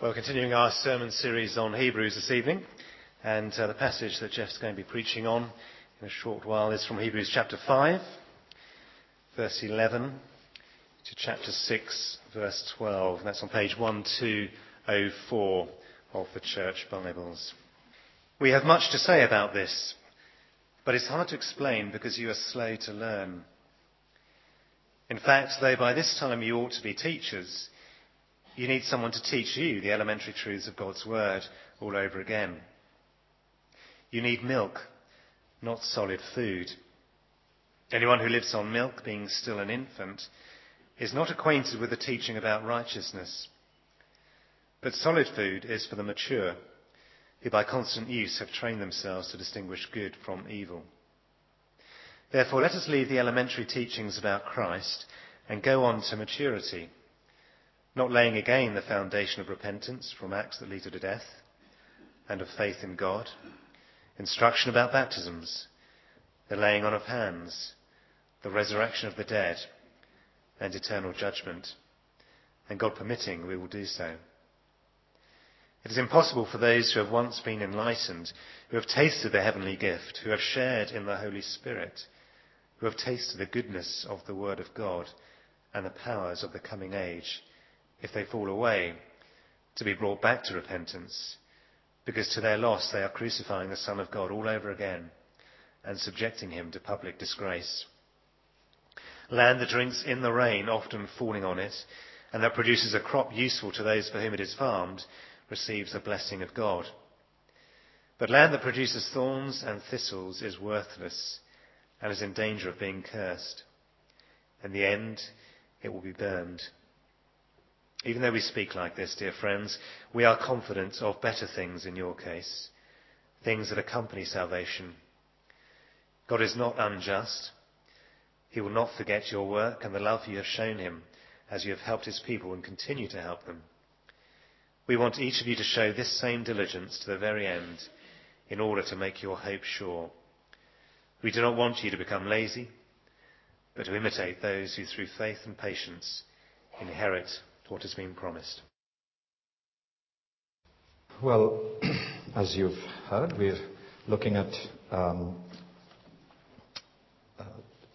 Well, continuing our sermon series on Hebrews this evening, and uh, the passage that Jeff's going to be preaching on in a short while is from Hebrews chapter 5, verse 11, to chapter 6, verse 12. And That's on page 1204 of the Church Bibles. We have much to say about this, but it's hard to explain because you are slow to learn. In fact, though by this time you ought to be teachers, you need someone to teach you the elementary truths of God's Word all over again. You need milk, not solid food. Anyone who lives on milk, being still an infant, is not acquainted with the teaching about righteousness. But solid food is for the mature, who by constant use have trained themselves to distinguish good from evil. Therefore, let us leave the elementary teachings about Christ and go on to maturity not laying again the foundation of repentance from acts that lead to death and of faith in God, instruction about baptisms, the laying on of hands, the resurrection of the dead, and eternal judgment. And God permitting, we will do so. It is impossible for those who have once been enlightened, who have tasted the heavenly gift, who have shared in the Holy Spirit, who have tasted the goodness of the Word of God and the powers of the coming age, if they fall away, to be brought back to repentance, because to their loss they are crucifying the Son of God all over again and subjecting him to public disgrace. Land that drinks in the rain, often falling on it, and that produces a crop useful to those for whom it is farmed, receives the blessing of God. But land that produces thorns and thistles is worthless and is in danger of being cursed. In the end, it will be burned. Even though we speak like this, dear friends, we are confident of better things in your case, things that accompany salvation. God is not unjust. He will not forget your work and the love you have shown him as you have helped his people and continue to help them. We want each of you to show this same diligence to the very end in order to make your hope sure. We do not want you to become lazy, but to imitate those who through faith and patience inherit what has been promised. Well, as you've heard, we're looking at um, uh,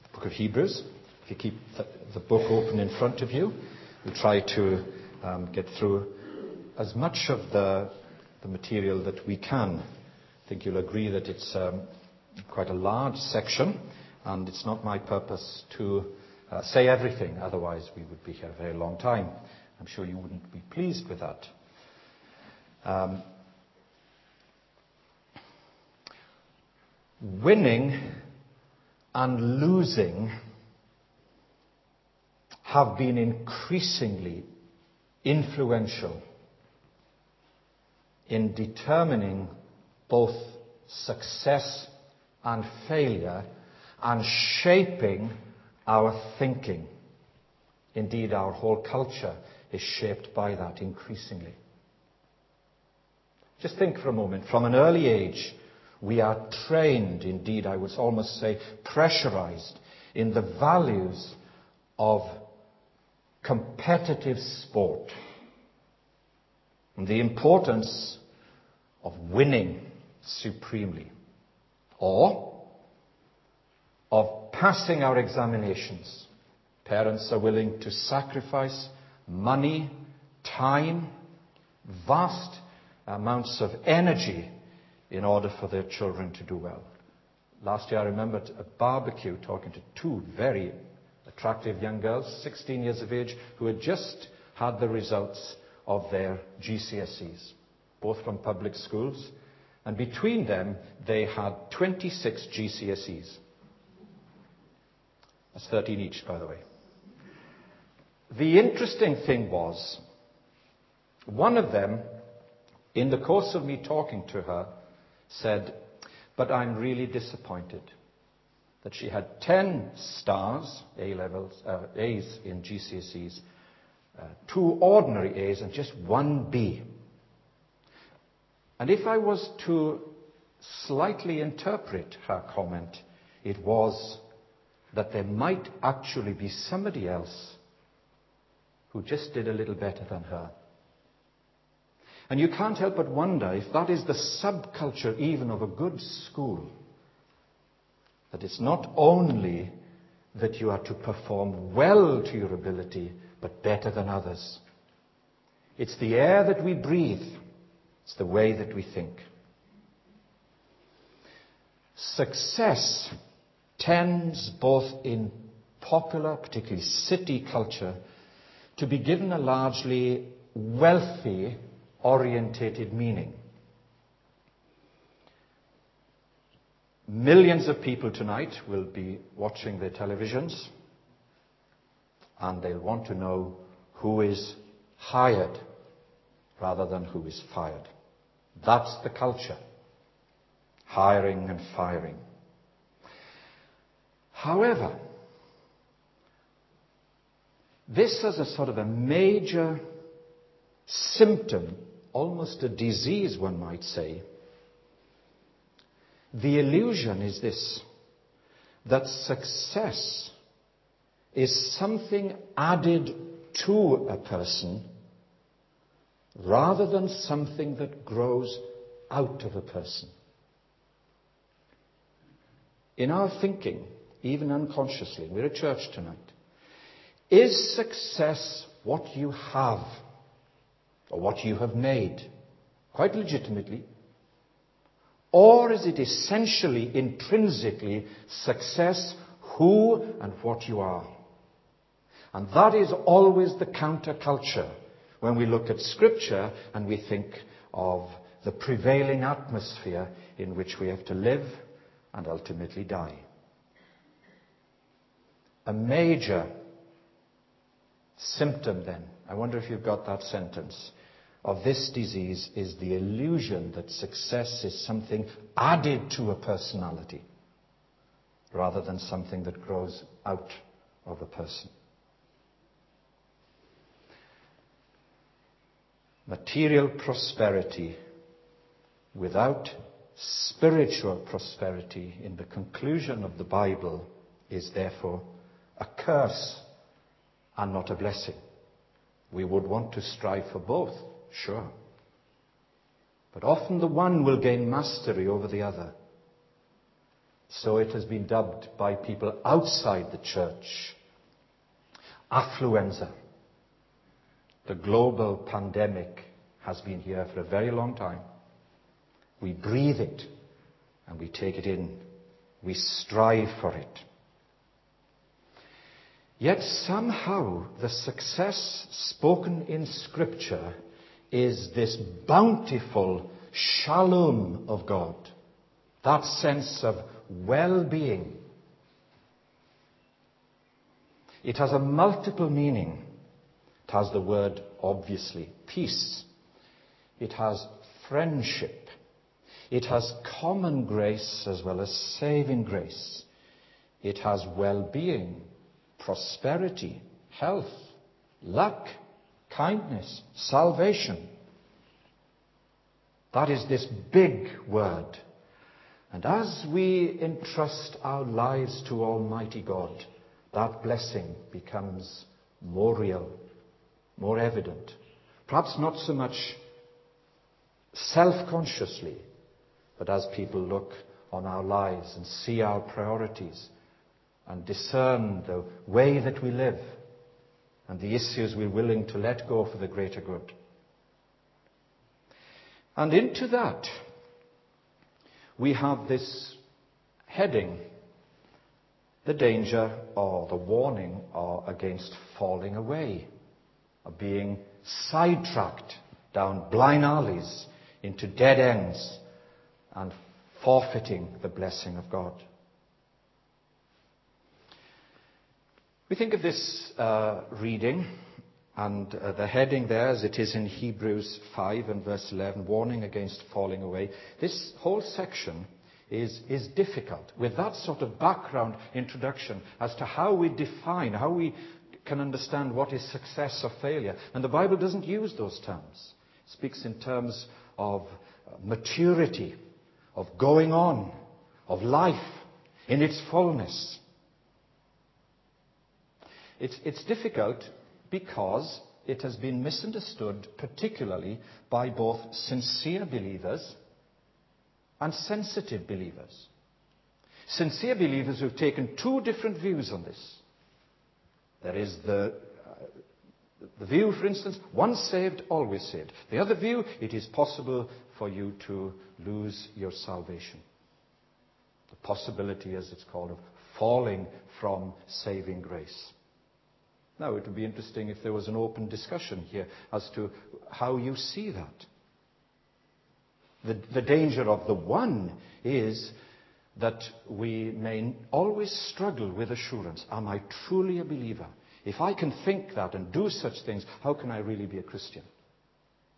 the book of Hebrews. If you keep the, book open in front of you, we'll try to um, get through as much of the, the, material that we can. I think you'll agree that it's um, quite a large section, and it's not my purpose to uh, say everything, otherwise, we would be here a very long time. I'm sure you wouldn't be pleased with that. Um, winning and losing have been increasingly influential in determining both success and failure and shaping our thinking. Indeed, our whole culture is shaped by that increasingly. Just think for a moment. From an early age, we are trained, indeed, I would almost say pressurized, in the values of competitive sport and the importance of winning supremely or of passing our examinations. Parents are willing to sacrifice money, time, vast amounts of energy in order for their children to do well. Last year I remember at a barbecue talking to two very attractive young girls, 16 years of age, who had just had the results of their GCSEs, both from public schools. And between them, they had 26 GCSEs. That's 13 each, by the way. The interesting thing was, one of them, in the course of me talking to her, said, But I'm really disappointed that she had 10 stars, A levels, uh, A's in GCSEs, uh, two ordinary A's, and just one B. And if I was to slightly interpret her comment, it was that there might actually be somebody else who just did a little better than her. And you can't help but wonder if that is the subculture even of a good school. That it's not only that you are to perform well to your ability, but better than others. It's the air that we breathe. It's the way that we think. Success tends, both in popular, particularly city culture, to be given a largely wealthy orientated meaning. Millions of people tonight will be watching their televisions and they'll want to know who is hired rather than who is fired. That's the culture. Hiring and firing. However, this is a sort of a major symptom, almost a disease, one might say. The illusion is this that success is something added to a person rather than something that grows out of a person. In our thinking, even unconsciously, we're at church tonight, is success what you have or what you have made? Quite legitimately. Or is it essentially, intrinsically, success, who and what you are? And that is always the counterculture when we look at Scripture and we think of the prevailing atmosphere in which we have to live and ultimately die. A major symptom then, I wonder if you've got that sentence, of this disease is the illusion that success is something added to a personality rather than something that grows out of a person. Material prosperity without spiritual prosperity in the conclusion of the Bible is therefore a curse and not a blessing. We would want to strive for both, sure. But often the one will gain mastery over the other. So it has been dubbed by people outside the church affluenza. The global pandemic has been here for a very long time. We breathe it and we take it in. We strive for it. Yet somehow the success spoken in Scripture is this bountiful shalom of God. That sense of well-being. It has a multiple meaning. It has the word, obviously, peace. It has friendship. It has common grace as well as saving grace. It has well-being, prosperity, health, luck, kindness, salvation. That is this big word. And as we entrust our lives to Almighty God, that blessing becomes more real, more evident. Perhaps not so much self-consciously, but as people look on our lives and see our priorities and discern the way that we live and the issues we're willing to let go for the greater good. And into that, we have this heading, the danger or the warning or against falling away, of being sidetracked down blind alleys into dead ends and forfeiting the blessing of God. We think of this uh, reading and uh, the heading there, as it is in Hebrews 5 and verse 11, warning against falling away. This whole section is, is difficult with that sort of background introduction as to how we define, how we can understand what is success or failure. And the Bible doesn't use those terms. It speaks in terms of maturity, of going on, of life in its fullness. It's, difficult because it has been misunderstood, particularly by both sincere believers and sensitive believers. Sincere believers who've taken two different views on this. There is the, uh, the view, for instance, once saved, always saved. The other view, it is possible for you to lose your salvation. The possibility, as it's called, of falling from saving grace. Now, it would be interesting if there was an open discussion here as to how you see that. The, the danger of the one is that we may always struggle with assurance. Am I truly a believer? If I can think that and do such things, how can I really be a Christian?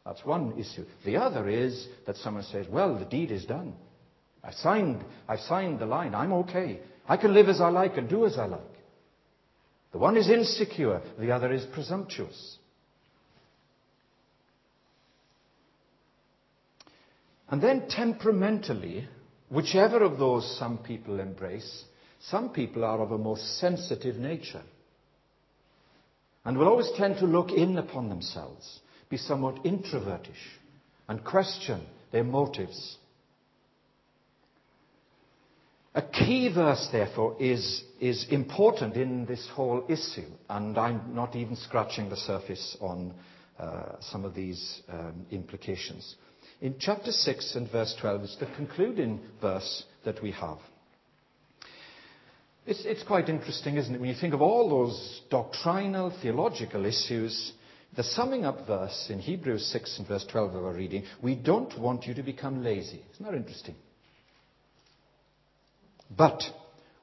That's one issue. The other is that someone says, well, the deed is done. I've signed, I've signed the line. I'm okay. I can live as I like and do as I like. The one is insecure, the other is presumptuous. And then temperamentally, whichever of those some people embrace, some people are of a more sensitive nature and will always tend to look in upon themselves, be somewhat introvertish, and question their motives. A key verse, therefore, is, is important in this whole issue, and I'm not even scratching the surface on uh, some of these um, implications. In chapter 6 and verse 12 is the concluding verse that we have. It's, quite interesting, isn't it? When you think of all those doctrinal, theological issues, the summing up verse in Hebrews 6 and verse 12 of our reading, we don't want you to become lazy. Isn't that interesting? But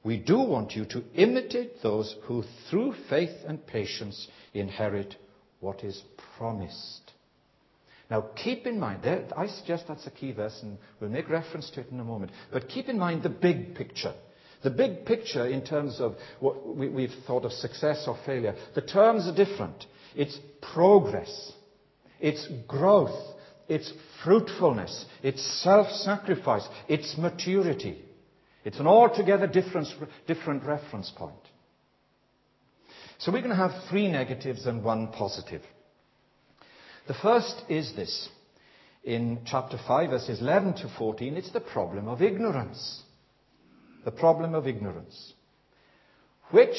we do want you to imitate those who through faith and patience inherit what is promised. Now, keep in mind, there, I suggest that's a key verse, and we'll make reference to it in a moment. But keep in mind the big picture. The big picture in terms of what we, we've thought of success or failure. The terms are different. It's progress. It's growth. It's fruitfulness. It's self-sacrifice. It's maturity. It's an altogether different, reference point. So we're going to have three negatives and one positive. The first is this. In chapter 5, verses 11 to 14, it's the problem of ignorance. The problem of ignorance. Which,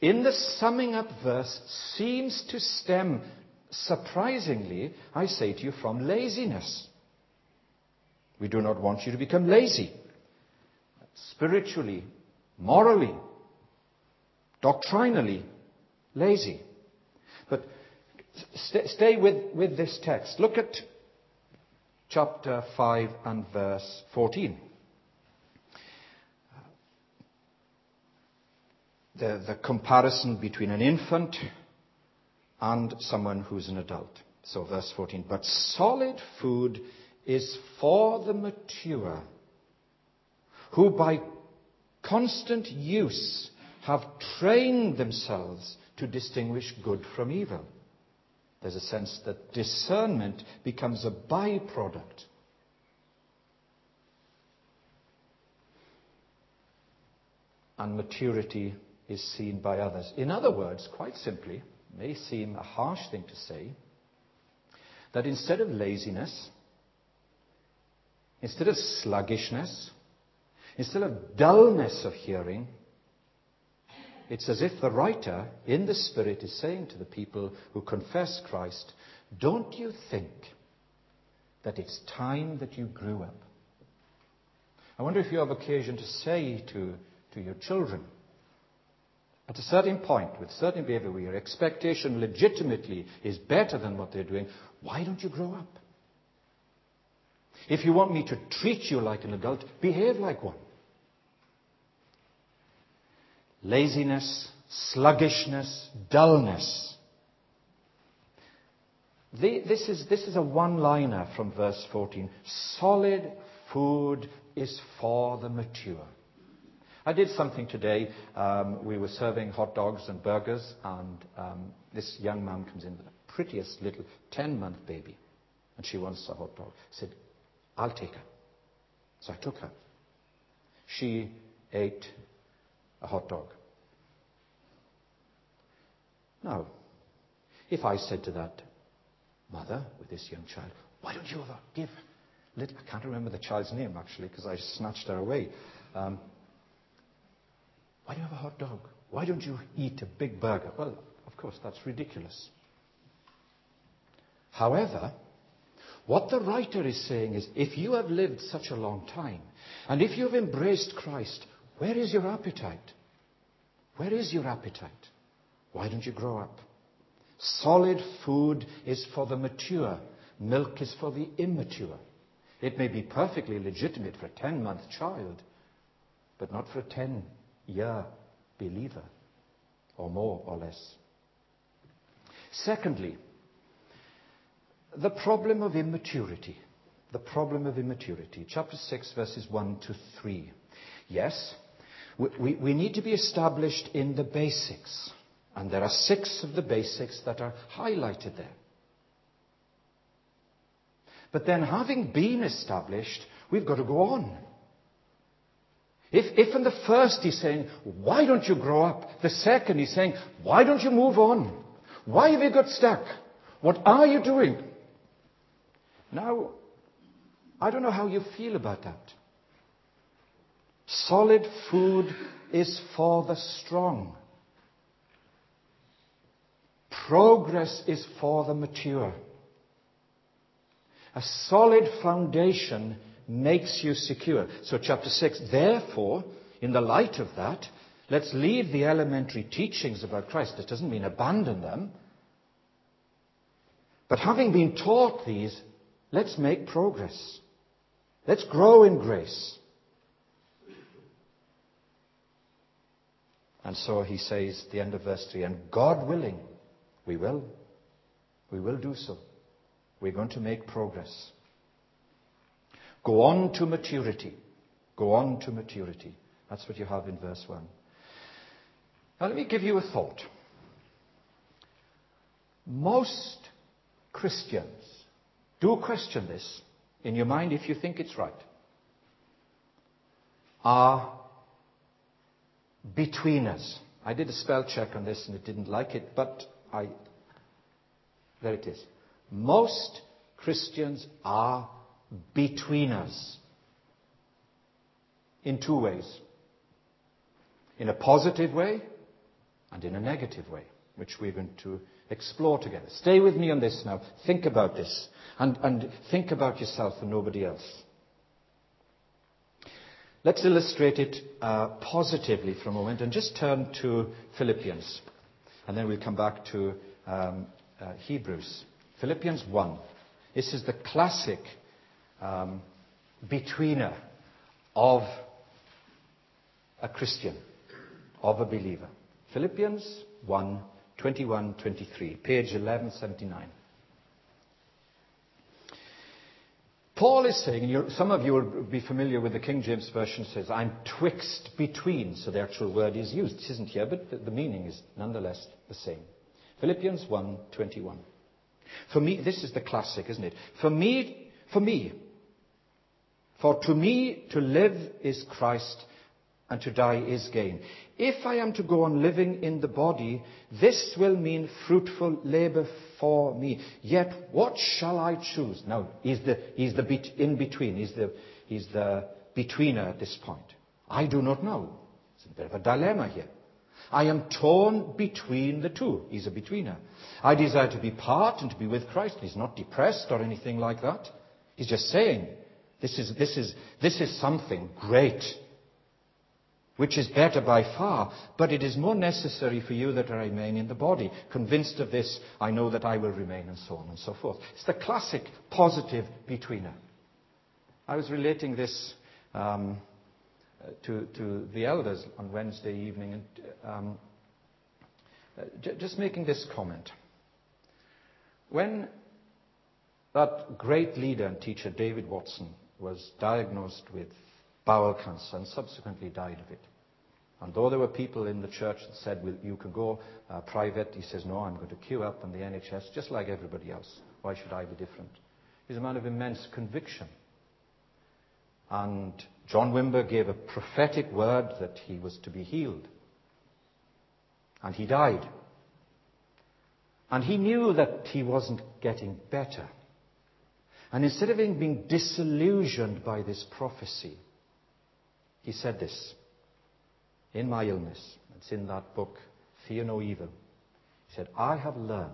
in the summing up verse, seems to stem, surprisingly, I say to you, from laziness. We do not want you to become lazy. Spiritually, morally, doctrinally, lazy. But St- stay with, with this text. Look at chapter 5 and verse 14. The, the comparison between an infant and someone who's an adult. So, verse 14. But solid food is for the mature, who by constant use have trained themselves to distinguish good from evil. There's a sense that discernment becomes a byproduct. And maturity is seen by others. In other words, quite simply, may seem a harsh thing to say, that instead of laziness, instead of sluggishness, instead of dullness of hearing, it's as if the writer in the Spirit is saying to the people who confess Christ, Don't you think that it's time that you grew up? I wonder if you have occasion to say to, to your children, at a certain point, with certain behavior where your expectation legitimately is better than what they're doing, why don't you grow up? If you want me to treat you like an adult, behave like one laziness, sluggishness, dullness. The, this, is, this is a one liner from verse 14. Solid food is for the mature. I did something today. Um, we were serving hot dogs and burgers, and um, this young mum comes in with the prettiest little 10 month baby, and she wants a hot dog. I said, I'll take her. So I took her. She ate a hot dog. Now, If I said to that mother with this young child, why don't you ever give little, I can't remember the child's name actually because I snatched her away. Um, why do you have a hot dog? Why don't you eat a big burger? Well, of course, that's ridiculous. However, what the writer is saying is if you have lived such a long time, and if you've embraced Christ, where is your appetite? Where is your appetite? Why don't you grow up? Solid food is for the mature, milk is for the immature. It may be perfectly legitimate for a 10 month child, but not for a 10 year believer, or more or less. Secondly, the problem of immaturity. The problem of immaturity. Chapter 6, verses 1 to 3. Yes, we, we, need to be established in the basics. And there are six of the basics that are highlighted there. But then, having been established, we've got to go on. If, if in the first he's saying, why don't you grow up? The second he's saying, why don't you move on? Why have you got stuck? What are you doing? Now, I don't know how you feel about that. Solid food is for the strong. Progress is for the mature. A solid foundation makes you secure. So, chapter 6, therefore, in the light of that, let's leave the elementary teachings about Christ. It doesn't mean abandon them. But having been taught these, let's make progress. Let's grow in grace. And so he says, the end of verse 3, and God willing, we will. We will do so. We're going to make progress. Go on to maturity. Go on to maturity. That's what you have in verse 1. Now, let me give you a thought. Most Christians do question this in your mind if you think it's right. Are betweeners. I did a spell check on this and it didn't like it, but I. There it is. Most Christians are betweeners in two ways in a positive way and in a negative way, which we're going to explore together. Stay with me on this now. Think about this. And, and think about yourself and nobody else. Let's illustrate it uh, positively for a moment and just turn to Philippians. And then we'll come back to um, uh, Hebrews. Philippians 1. This is the classic um, betweener of a Christian, of a believer. Philippians 1 21 23, page 1179. Paul is saying, and some of you will be familiar with the King James Version says, I'm twixt between. So the actual word is used. It isn't here, but the, the meaning is nonetheless the same. Philippians 1:21. For me, this is the classic, isn't it? For me, for me, for to me to live is Christ and to die is gain. If I am to go on living in the body, this will mean fruitful labor for me. Yet what shall I choose? Now, he's the, he's the in between. He's the, he's the betweener at this point. I do not know. It's a bit of a dilemma here. I am torn between the two. He's a betweener. I desire to be part and to be with Christ. He's not depressed or anything like that. He's just saying, this is, this is, this is something great which is better by far, but it is more necessary for you that I remain in the body. Convinced of this, I know that I will remain, and so on and so forth. It's the classic positive betweener. I was relating this um, to, to, the elders on Wednesday evening, and um, just making this comment. When that great leader and teacher, David Watson, was diagnosed with bowel cancer and subsequently died of it. And though there were people in the church that said, well, you can go uh, private, he says, no, I'm going to queue up in the NHS just like everybody else. Why should I be different? He's a man of immense conviction. And John Wimber gave a prophetic word that he was to be healed. And he died. And he knew that he wasn't getting better. And instead of being disillusioned by this prophecy, he said this in my illness. It's in that book, Fear No Evil. He said, I have learned,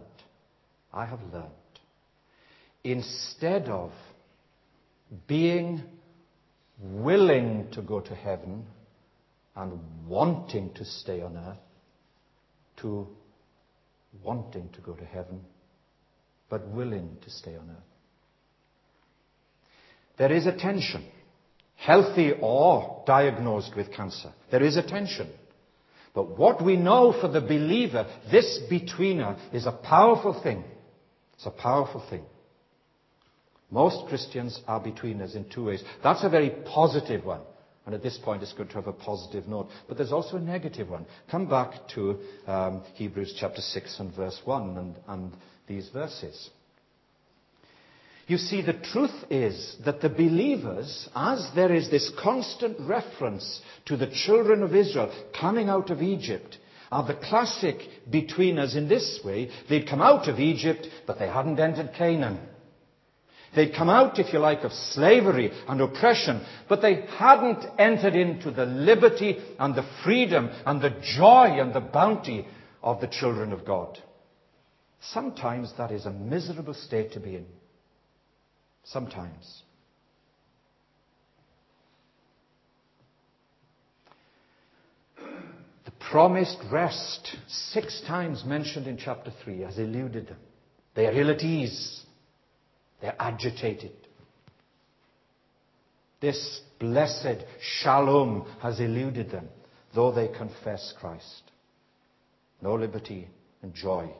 I have learned, instead of being willing to go to heaven and wanting to stay on earth, to wanting to go to heaven, but willing to stay on earth. There is a tension, healthy or diagnosed with cancer. There is a tension. But what we know for the believer, this betweener, is a powerful thing. It's a powerful thing. Most Christians are betweeners in two ways. That's a very positive one. And at this point, it's good to have a positive note. But there's also a negative one. Come back to um, Hebrews chapter 6 and verse 1 and, and these verses. You see, the truth is that the believers, as there is this constant reference to the children of Israel coming out of Egypt, are the classic betweeners in this way. They'd come out of Egypt, but they hadn't entered Canaan. They'd come out, if you like, of slavery and oppression, but they hadn't entered into the liberty and the freedom and the joy and the bounty of the children of God. Sometimes that is a miserable state to be in. Sometimes. The promised rest, six times mentioned in chapter 3, has eluded them. They are ill at ease. They're agitated. This blessed shalom has eluded them, though they confess Christ. No liberty and joy.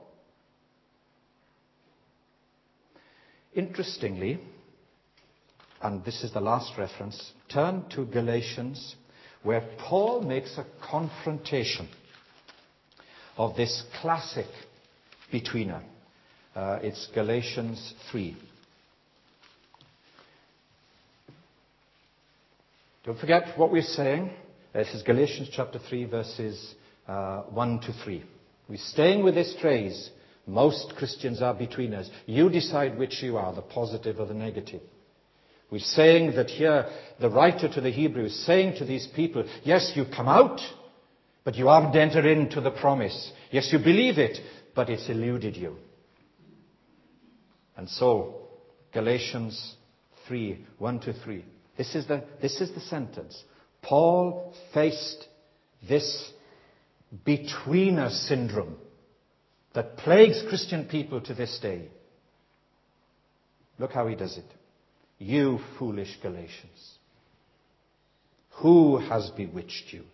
Interestingly, and this is the last reference, turn to Galatians, where Paul makes a confrontation of this classic betweener. Uh, it's Galatians 3. Don't forget what we're saying. This is Galatians chapter 3, verses uh, 1 to 3. We're staying with this phrase most Christians are betweeners. You decide which you are, the positive or the negative. We're saying that here, the writer to the Hebrews saying to these people, yes, you come out, but you haven't entered into the promise. Yes, you believe it, but it's eluded you. And so, Galatians 3, 1 to 3. This is the, this is the sentence. Paul faced this betweener syndrome that plagues Christian people to this day. Look how he does it. You foolish Galatians. Who has bewitched you?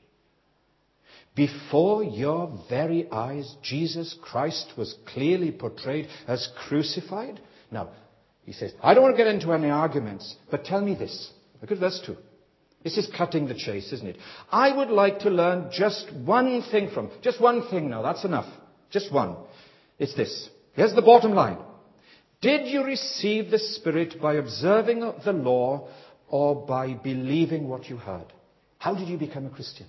Before your very eyes, Jesus Christ was clearly portrayed as crucified. Now, he says, I don't want to get into any arguments, but tell me this. Look at verse 2. This is cutting the chase, isn't it? I would like to learn just one thing from, just one thing now, that's enough. Just one. It's this. Here's the bottom line. Did you receive the Spirit by observing the law or by believing what you heard? How did you become a Christian?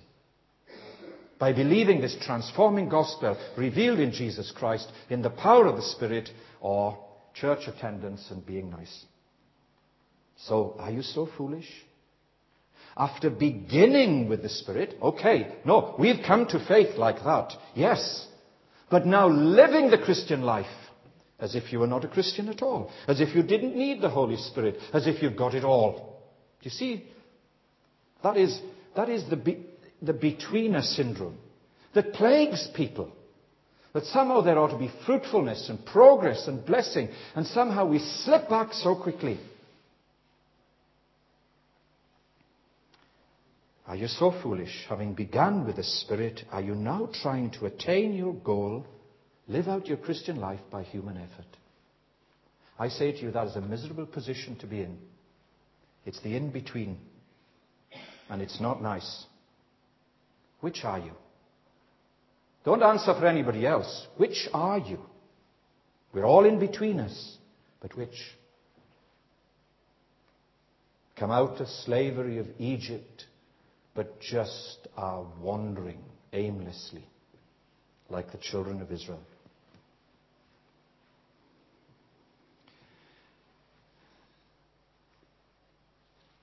By believing this transforming gospel revealed in Jesus Christ in the power of the Spirit or church attendance and being nice. So, are you so foolish? After beginning with the Spirit, okay, no, we've come to faith like that. Yes. But now living the Christian life as if you were not a Christian at all, as if you didn't need the Holy Spirit, as if you've got it all. Do you see? That is, that is the, be, the betweener syndrome that plagues people. That somehow there ought to be fruitfulness and progress and blessing, and somehow we slip back so quickly. Are you so foolish? Having begun with the Spirit, are you now trying to attain your goal, live out your Christian life by human effort? I say to you, that is a miserable position to be in. It's the in between, and it's not nice. Which are you? Don't answer for anybody else. Which are you? We're all in betweeners, but which? Come out of slavery of Egypt but just are wandering aimlessly like the children of Israel.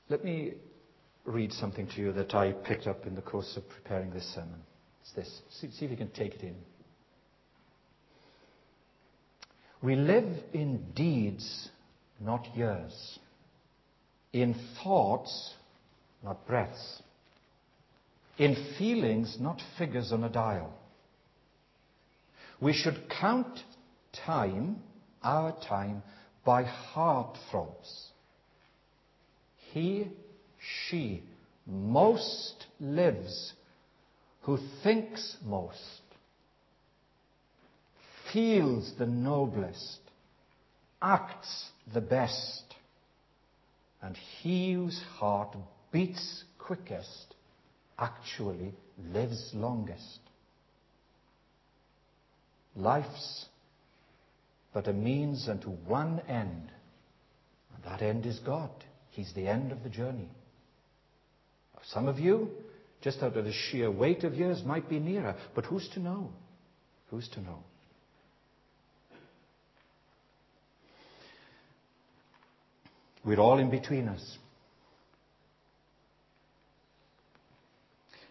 Let me read something to you that I picked up in the course of preparing this sermon. It's this. See, see if you can take it in. We live in deeds, not years, in thoughts, not breaths. In feelings, not figures on a dial. We should count time, our time, by heart throbs. He, she most lives who thinks most, feels the noblest, acts the best, and he whose heart beats quickest actually lives longest. Life's but a means unto one end, and that end is God. He's the end of the journey. Some of you, just out of the sheer weight of years, might be nearer, but who's to know? Who's to know? We're all in betweeners.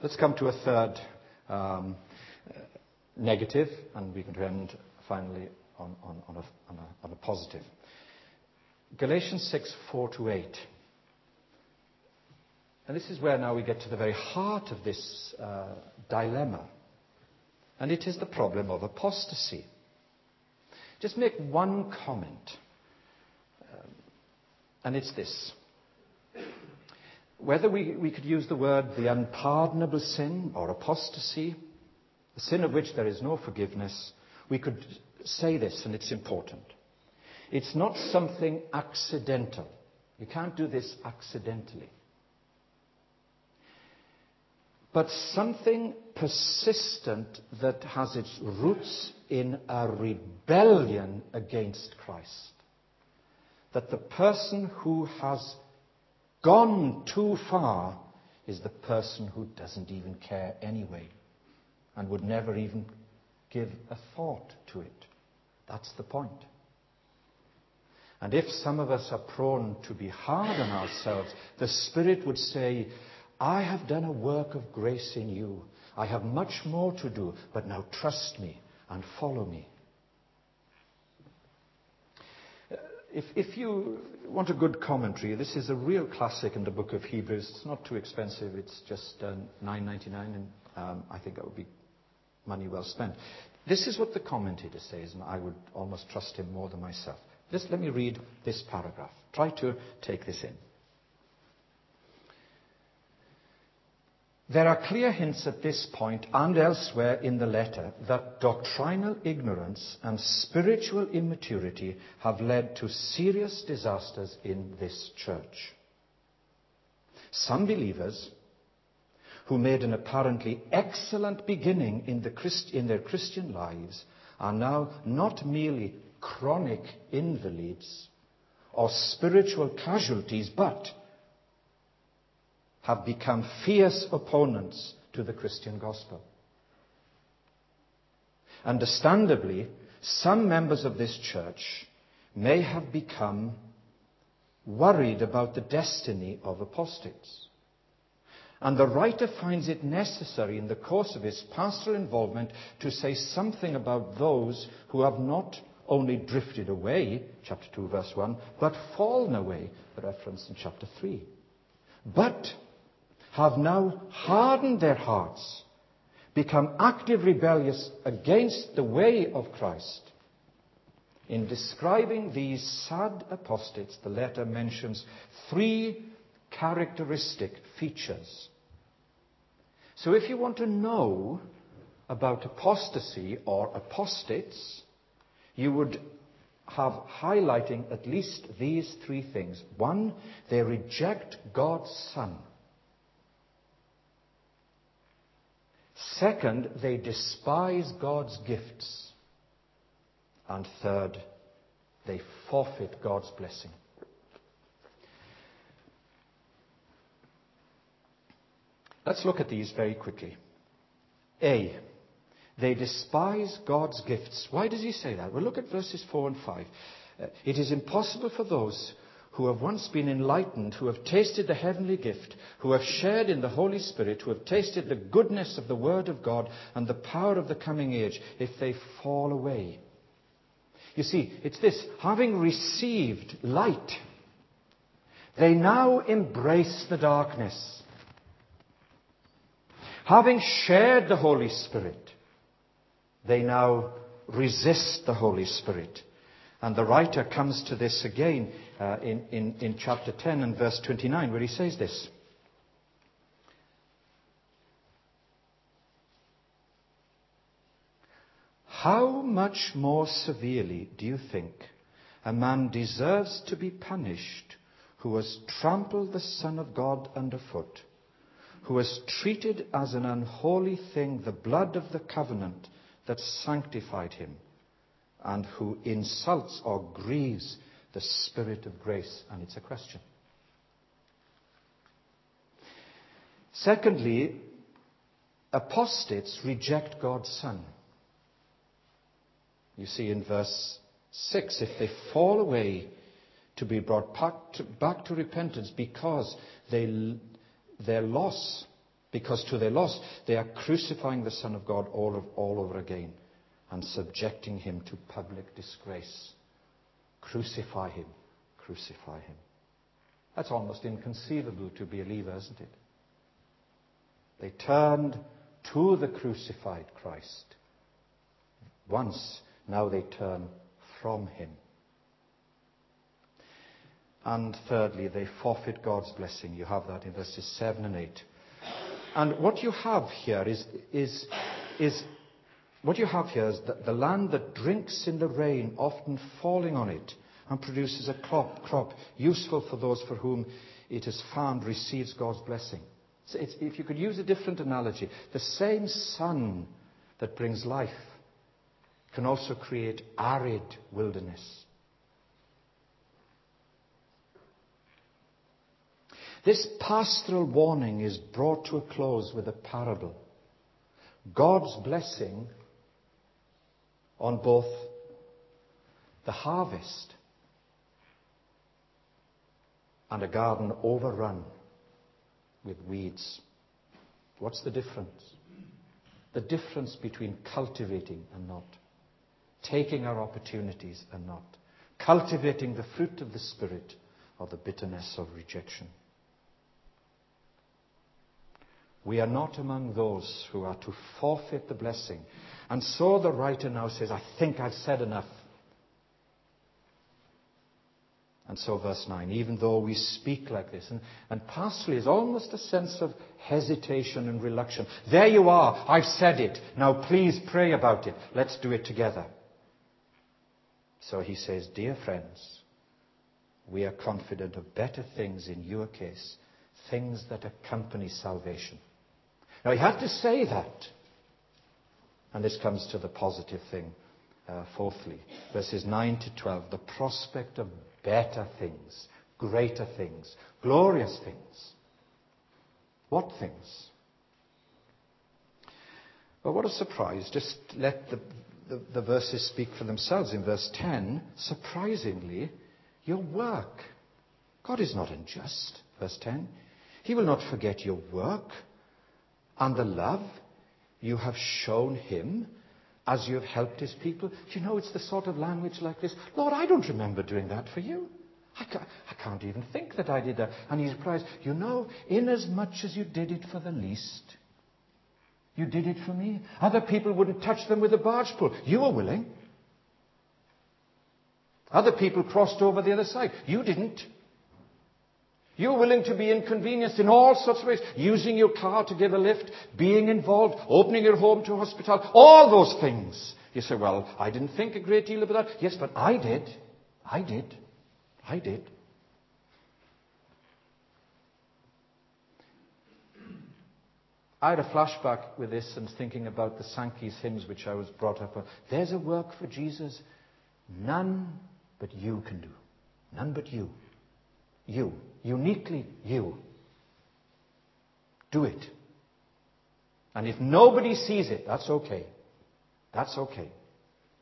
Let's come to a third um, negative, and we can end finally on, a, positive. Galatians 6 4 to 8. And this is where now we get to the very heart of this uh, dilemma. And it is the problem of apostasy. Just make one comment. Um, and it's this. Whether we, could use the word the unpardonable sin or apostasy, the sin of which there is no forgiveness, we could say this, and it's important. It's not something accidental. You can't do this accidentally. But something persistent that has its roots in a rebellion against Christ. That the person who has gone too far is the person who doesn't even care anyway and would never even give a thought to it. That's the point. And if some of us are prone to be hard on ourselves, the Spirit would say, I have done a work of grace in you. I have much more to do, but now trust me and follow me. Uh, if, you want a good commentary, this is a real classic in the book of Hebrews. It's not too expensive. It's just uh, 9.99, and um, I think that would be money well spent. This is what the commentator says, and I would almost trust him more than myself. Just let me read this paragraph. Try to take this in. There are clear hints at this point and elsewhere in the letter that doctrinal ignorance and spiritual immaturity have led to serious disasters in this church. Some believers who made an apparently excellent beginning in, the Christ, in their Christian lives are now not merely chronic invalids or spiritual casualties, but have become fierce opponents to the Christian gospel. Understandably, some members of this church may have become worried about the destiny of apostates. And the writer finds it necessary in the course of his pastoral involvement to say something about those who have not only drifted away, chapter 2, verse 1, but fallen away, the reference in chapter 3. But have now hardened their hearts, become active rebellious against the way of Christ. In describing these sad apostates, the letter mentions three characteristic features. So if you want to know about apostasy or apostates, you would have highlighting at least these three things. One, they reject God's Son. Second, they despise God's gifts. And third, they forfeit God's blessing. Let's look at these very quickly. A. They despise God's gifts. Why does he say that? Well, look at verses 4 and 5. Uh, it is impossible for those who have once been enlightened, who have tasted the heavenly gift, who have shared in the Holy Spirit, who have tasted the goodness of the Word of God and the power of the coming age, if they fall away. You see, it's this having received light, they now embrace the darkness. Having shared the Holy Spirit, they now resist the Holy Spirit. And the writer comes to this again uh, in, in, in chapter 10 and verse 29, where he says this. How much more severely do you think a man deserves to be punished who has trampled the Son of God underfoot, who has treated as an unholy thing the blood of the covenant that sanctified him, and who insults or grieves the Spirit of grace? And it's a question. Secondly, apostates reject God's Son. You see in verse 6 if they fall away to be brought back to, back to repentance because they, their loss, because to their loss they are crucifying the Son of God all, of, all over again and subjecting him to public disgrace. Crucify him, crucify him. That's almost inconceivable to be a believer, isn't it? They turned to the crucified Christ. Once now they turn from him. And thirdly, they forfeit God's blessing. You have that in verses 7 and 8. And what you have here is, is, is what you have here is the, the land that drinks in the rain, often falling on it, and produces a crop, crop useful for those for whom it is found, receives God's blessing. If you could use a different analogy, the same sun that brings life can also create arid wilderness. This pastoral warning is brought to a close with a parable. God's blessing on both the harvest and a garden overrun with weeds. What's the difference? The difference between cultivating and not taking our opportunities and not, cultivating the fruit of the Spirit or the bitterness of rejection. We are not among those who are to forfeit the blessing. And so the writer now says, I think I've said enough. And so, verse 9, even though we speak like this, and, and pastorally is almost a sense of hesitation and reluctance. There you are, I've said it. Now please pray about it. Let's do it together. So he says, Dear friends, we are confident of better things in your case, things that accompany salvation. Now he had to say that. And this comes to the positive thing. Uh, fourthly, verses 9 to 12, the prospect of better things, greater things, glorious things. What things? Well, what a surprise. Just let the, the, the verses speak for themselves. In verse 10, surprisingly, your work. God is not unjust. Verse 10. He will not forget your work and the love you have shown him as you have helped his people. Do you know it's the sort of language like this? Lord, I don't remember doing that for you. I can't, I can't even think that I did that. And he replies, You know, inasmuch as you did it for the least, you did it for me. Other people wouldn't touch them with a barge pole. You were willing. Other people crossed over the other side. You didn't. You were willing to be inconvenienced in all sorts of ways, using your car to give a lift, being involved, opening your home to a hospital, all those things. You say, well, I didn't think a great deal about that. Yes, but I did. I did. I did. I had a flashback with this and thinking about the Sankey's hymns which I was brought up on. There's a work for Jesus none but you can do. None but you. You. Uniquely you. Do it. And if nobody sees it, that's okay. That's okay.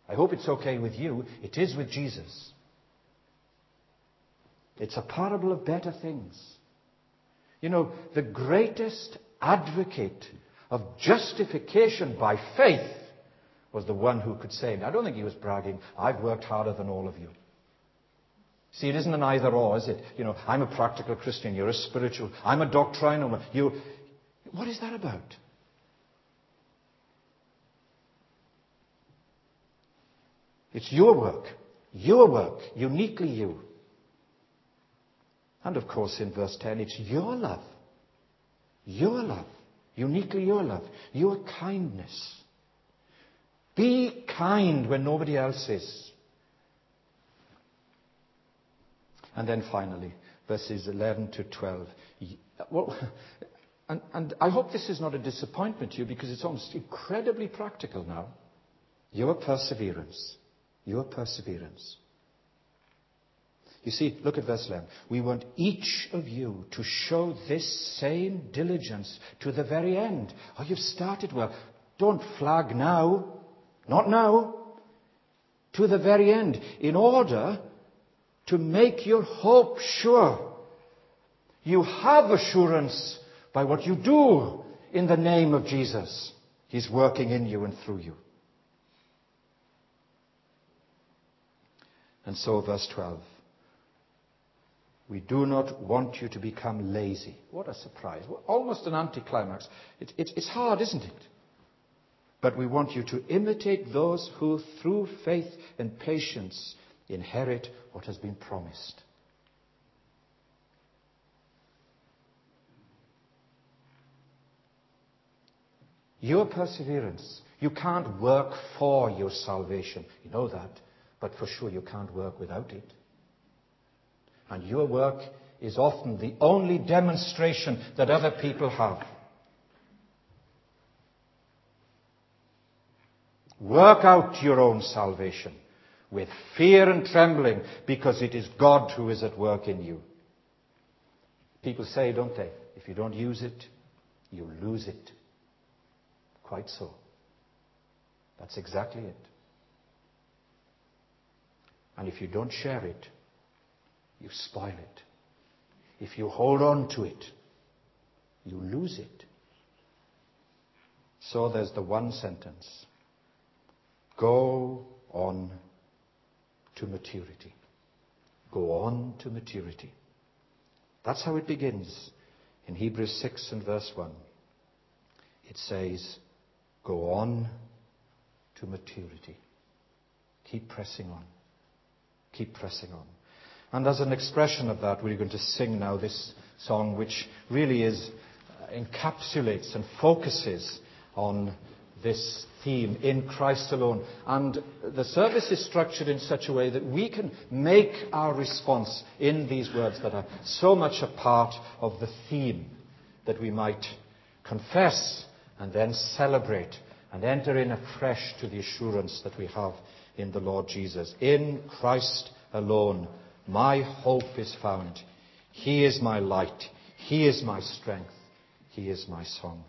I hope it's okay with you. It is with Jesus. It's a parable of better things. You know, the greatest advocate of justification by faith was the one who could say, I don't think he was bragging, I've worked harder than all of you. See, it isn't an either or, is it? You know, I'm a practical Christian, you're a spiritual, I'm a doctrinal. You, what is that about? It's your work. Your work. Uniquely you. And of course, in verse 10, it's your love. Your love. Uniquely your love. Your kindness. Be kind when nobody else is. And then finally, verses 11 to 12. Well, and, and I hope this is not a disappointment to you because it's almost incredibly practical now. Your perseverance. Your perseverance. You see, look at verse 11. We want each of you to show this same diligence to the very end. Oh, you've started well. Don't flag now. Not now. To the very end. In order to make your hope sure. You have assurance by what you do in the name of Jesus. He's working in you and through you. And so, verse 12. We do not want you to become lazy. What a surprise. Almost an anticlimax. It, it, it's hard, isn't it? But we want you to imitate those who, through faith and patience, inherit what has been promised. Your perseverance. You can't work for your salvation. You know that. But for sure, you can't work without it. And your work is often the only demonstration that other people have. Work out your own salvation with fear and trembling because it is God who is at work in you. People say, don't they? If you don't use it, you lose it. Quite so. That's exactly it. And if you don't share it, you spoil it. If you hold on to it, you lose it. So there's the one sentence Go on to maturity. Go on to maturity. That's how it begins in Hebrews 6 and verse 1. It says, Go on to maturity. Keep pressing on. Keep pressing on. And as an expression of that, we're going to sing now this song, which really is, uh, encapsulates and focuses on this theme, in Christ alone. And the service is structured in such a way that we can make our response in these words that are so much a part of the theme that we might confess and then celebrate and enter in afresh to the assurance that we have in the Lord Jesus. In Christ alone, my hope is found. He is my light. He is my strength. He is my song.